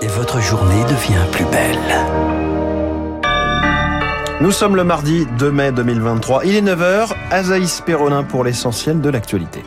et votre journée devient plus belle. Nous sommes le mardi 2 mai 2023. Il est 9h. Azaïs Perronin pour l'essentiel de l'actualité.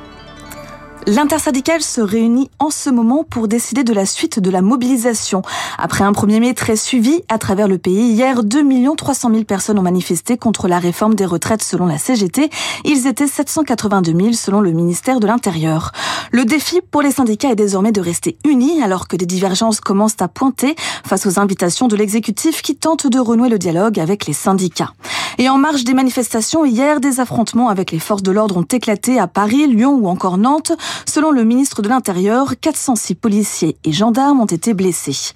L'intersyndicale se réunit en ce moment pour décider de la suite de la mobilisation. Après un 1er mai très suivi à travers le pays, hier, 2 300 000 personnes ont manifesté contre la réforme des retraites selon la CGT. Ils étaient 782 000 selon le ministère de l'Intérieur. Le défi pour les syndicats est désormais de rester unis alors que des divergences commencent à pointer face aux invitations de l'exécutif qui tente de renouer le dialogue avec les syndicats. Et en marge des manifestations, hier, des affrontements avec les forces de l'ordre ont éclaté à Paris, Lyon ou encore Nantes. Selon le ministre de l'Intérieur, 406 policiers et gendarmes ont été blessés.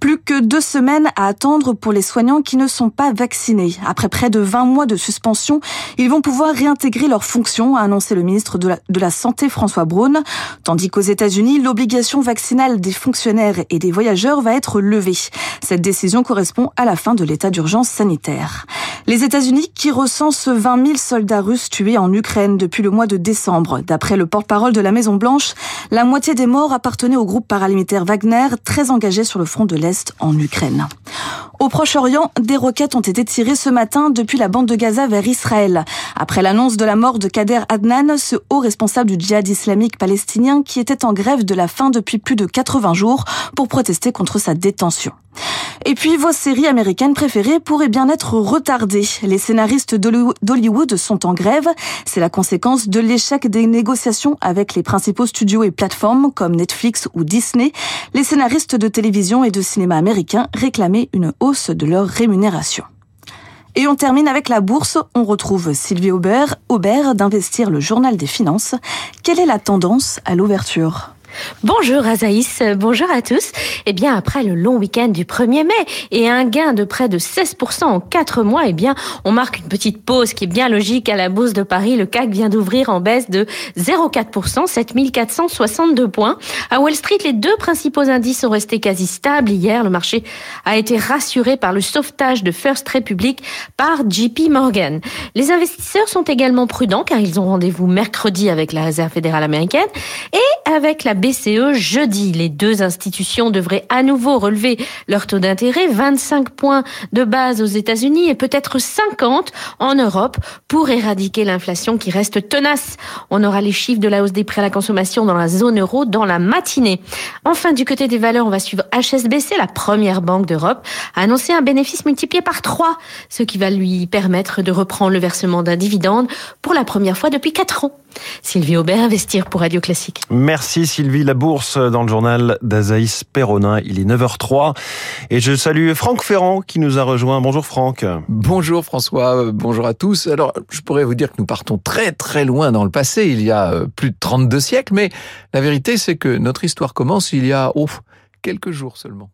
Plus que deux semaines à attendre pour les soignants qui ne sont pas vaccinés. Après près de 20 mois de suspension, ils vont pouvoir réintégrer leurs fonctions, a annoncé le ministre de la, de la Santé François Braun. Tandis qu'aux États-Unis, l'obligation vaccinale des fonctionnaires et des voyageurs va être levée. Cette décision correspond à la fin de l'état d'urgence sanitaire. Les États-Unis qui recensent 20 000 soldats russes tués en Ukraine depuis le mois de décembre. D'après le porte-parole de la Maison-Blanche, la moitié des morts appartenaient au groupe paramilitaire Wagner, très engagé sur le front de l'Est en Ukraine. Au Proche-Orient, des roquettes ont été tirées ce matin depuis la bande de Gaza vers Israël. Après l'annonce de la mort de Kader Adnan, ce haut responsable du djihad islamique palestinien qui était en grève de la faim depuis plus de 80 jours pour protester contre sa détention. Et puis vos séries américaines préférées pourraient bien être retardées. Les scénaristes d'Hollywood sont en grève. C'est la conséquence de l'échec des négociations avec les principaux studios et plateformes comme Netflix ou Disney. Les scénaristes de télévision et de cinéma américains réclamaient une hausse de leur rémunération. Et on termine avec la bourse. On retrouve Sylvie Aubert, Aubert d'Investir le Journal des Finances. Quelle est la tendance à l'ouverture? Bonjour Azaïs, bonjour à tous. Eh bien, après le long week-end du 1er mai et un gain de près de 16% en 4 mois, eh bien, on marque une petite pause qui est bien logique à la Bourse de Paris. Le CAC vient d'ouvrir en baisse de 0,4%, 7462 points. À Wall Street, les deux principaux indices sont restés quasi stables. Hier, le marché a été rassuré par le sauvetage de First Republic par JP Morgan. Les investisseurs sont également prudents car ils ont rendez-vous mercredi avec la Réserve fédérale américaine et avec la BCE jeudi. Les deux institutions devraient à nouveau relever leur taux d'intérêt, 25 points de base aux États-Unis et peut-être 50 en Europe pour éradiquer l'inflation qui reste tenace. On aura les chiffres de la hausse des prix à la consommation dans la zone euro dans la matinée. Enfin, du côté des valeurs, on va suivre HSBC, la première banque d'Europe, a annoncé un bénéfice multiplié par 3, ce qui va lui permettre de reprendre le versement d'un dividende pour la première fois depuis 4 ans. Sylvie Aubert, Investir pour Radio Classique. Merci Sylvie. La bourse dans le journal d'Azaïs Perronin. Il est 9h03 et je salue Franck Ferrand qui nous a rejoint. Bonjour Franck. Bonjour François, bonjour à tous. Alors, je pourrais vous dire que nous partons très très loin dans le passé, il y a euh, plus de 32 siècles, mais la vérité c'est que notre histoire commence il y a oh, quelques jours seulement.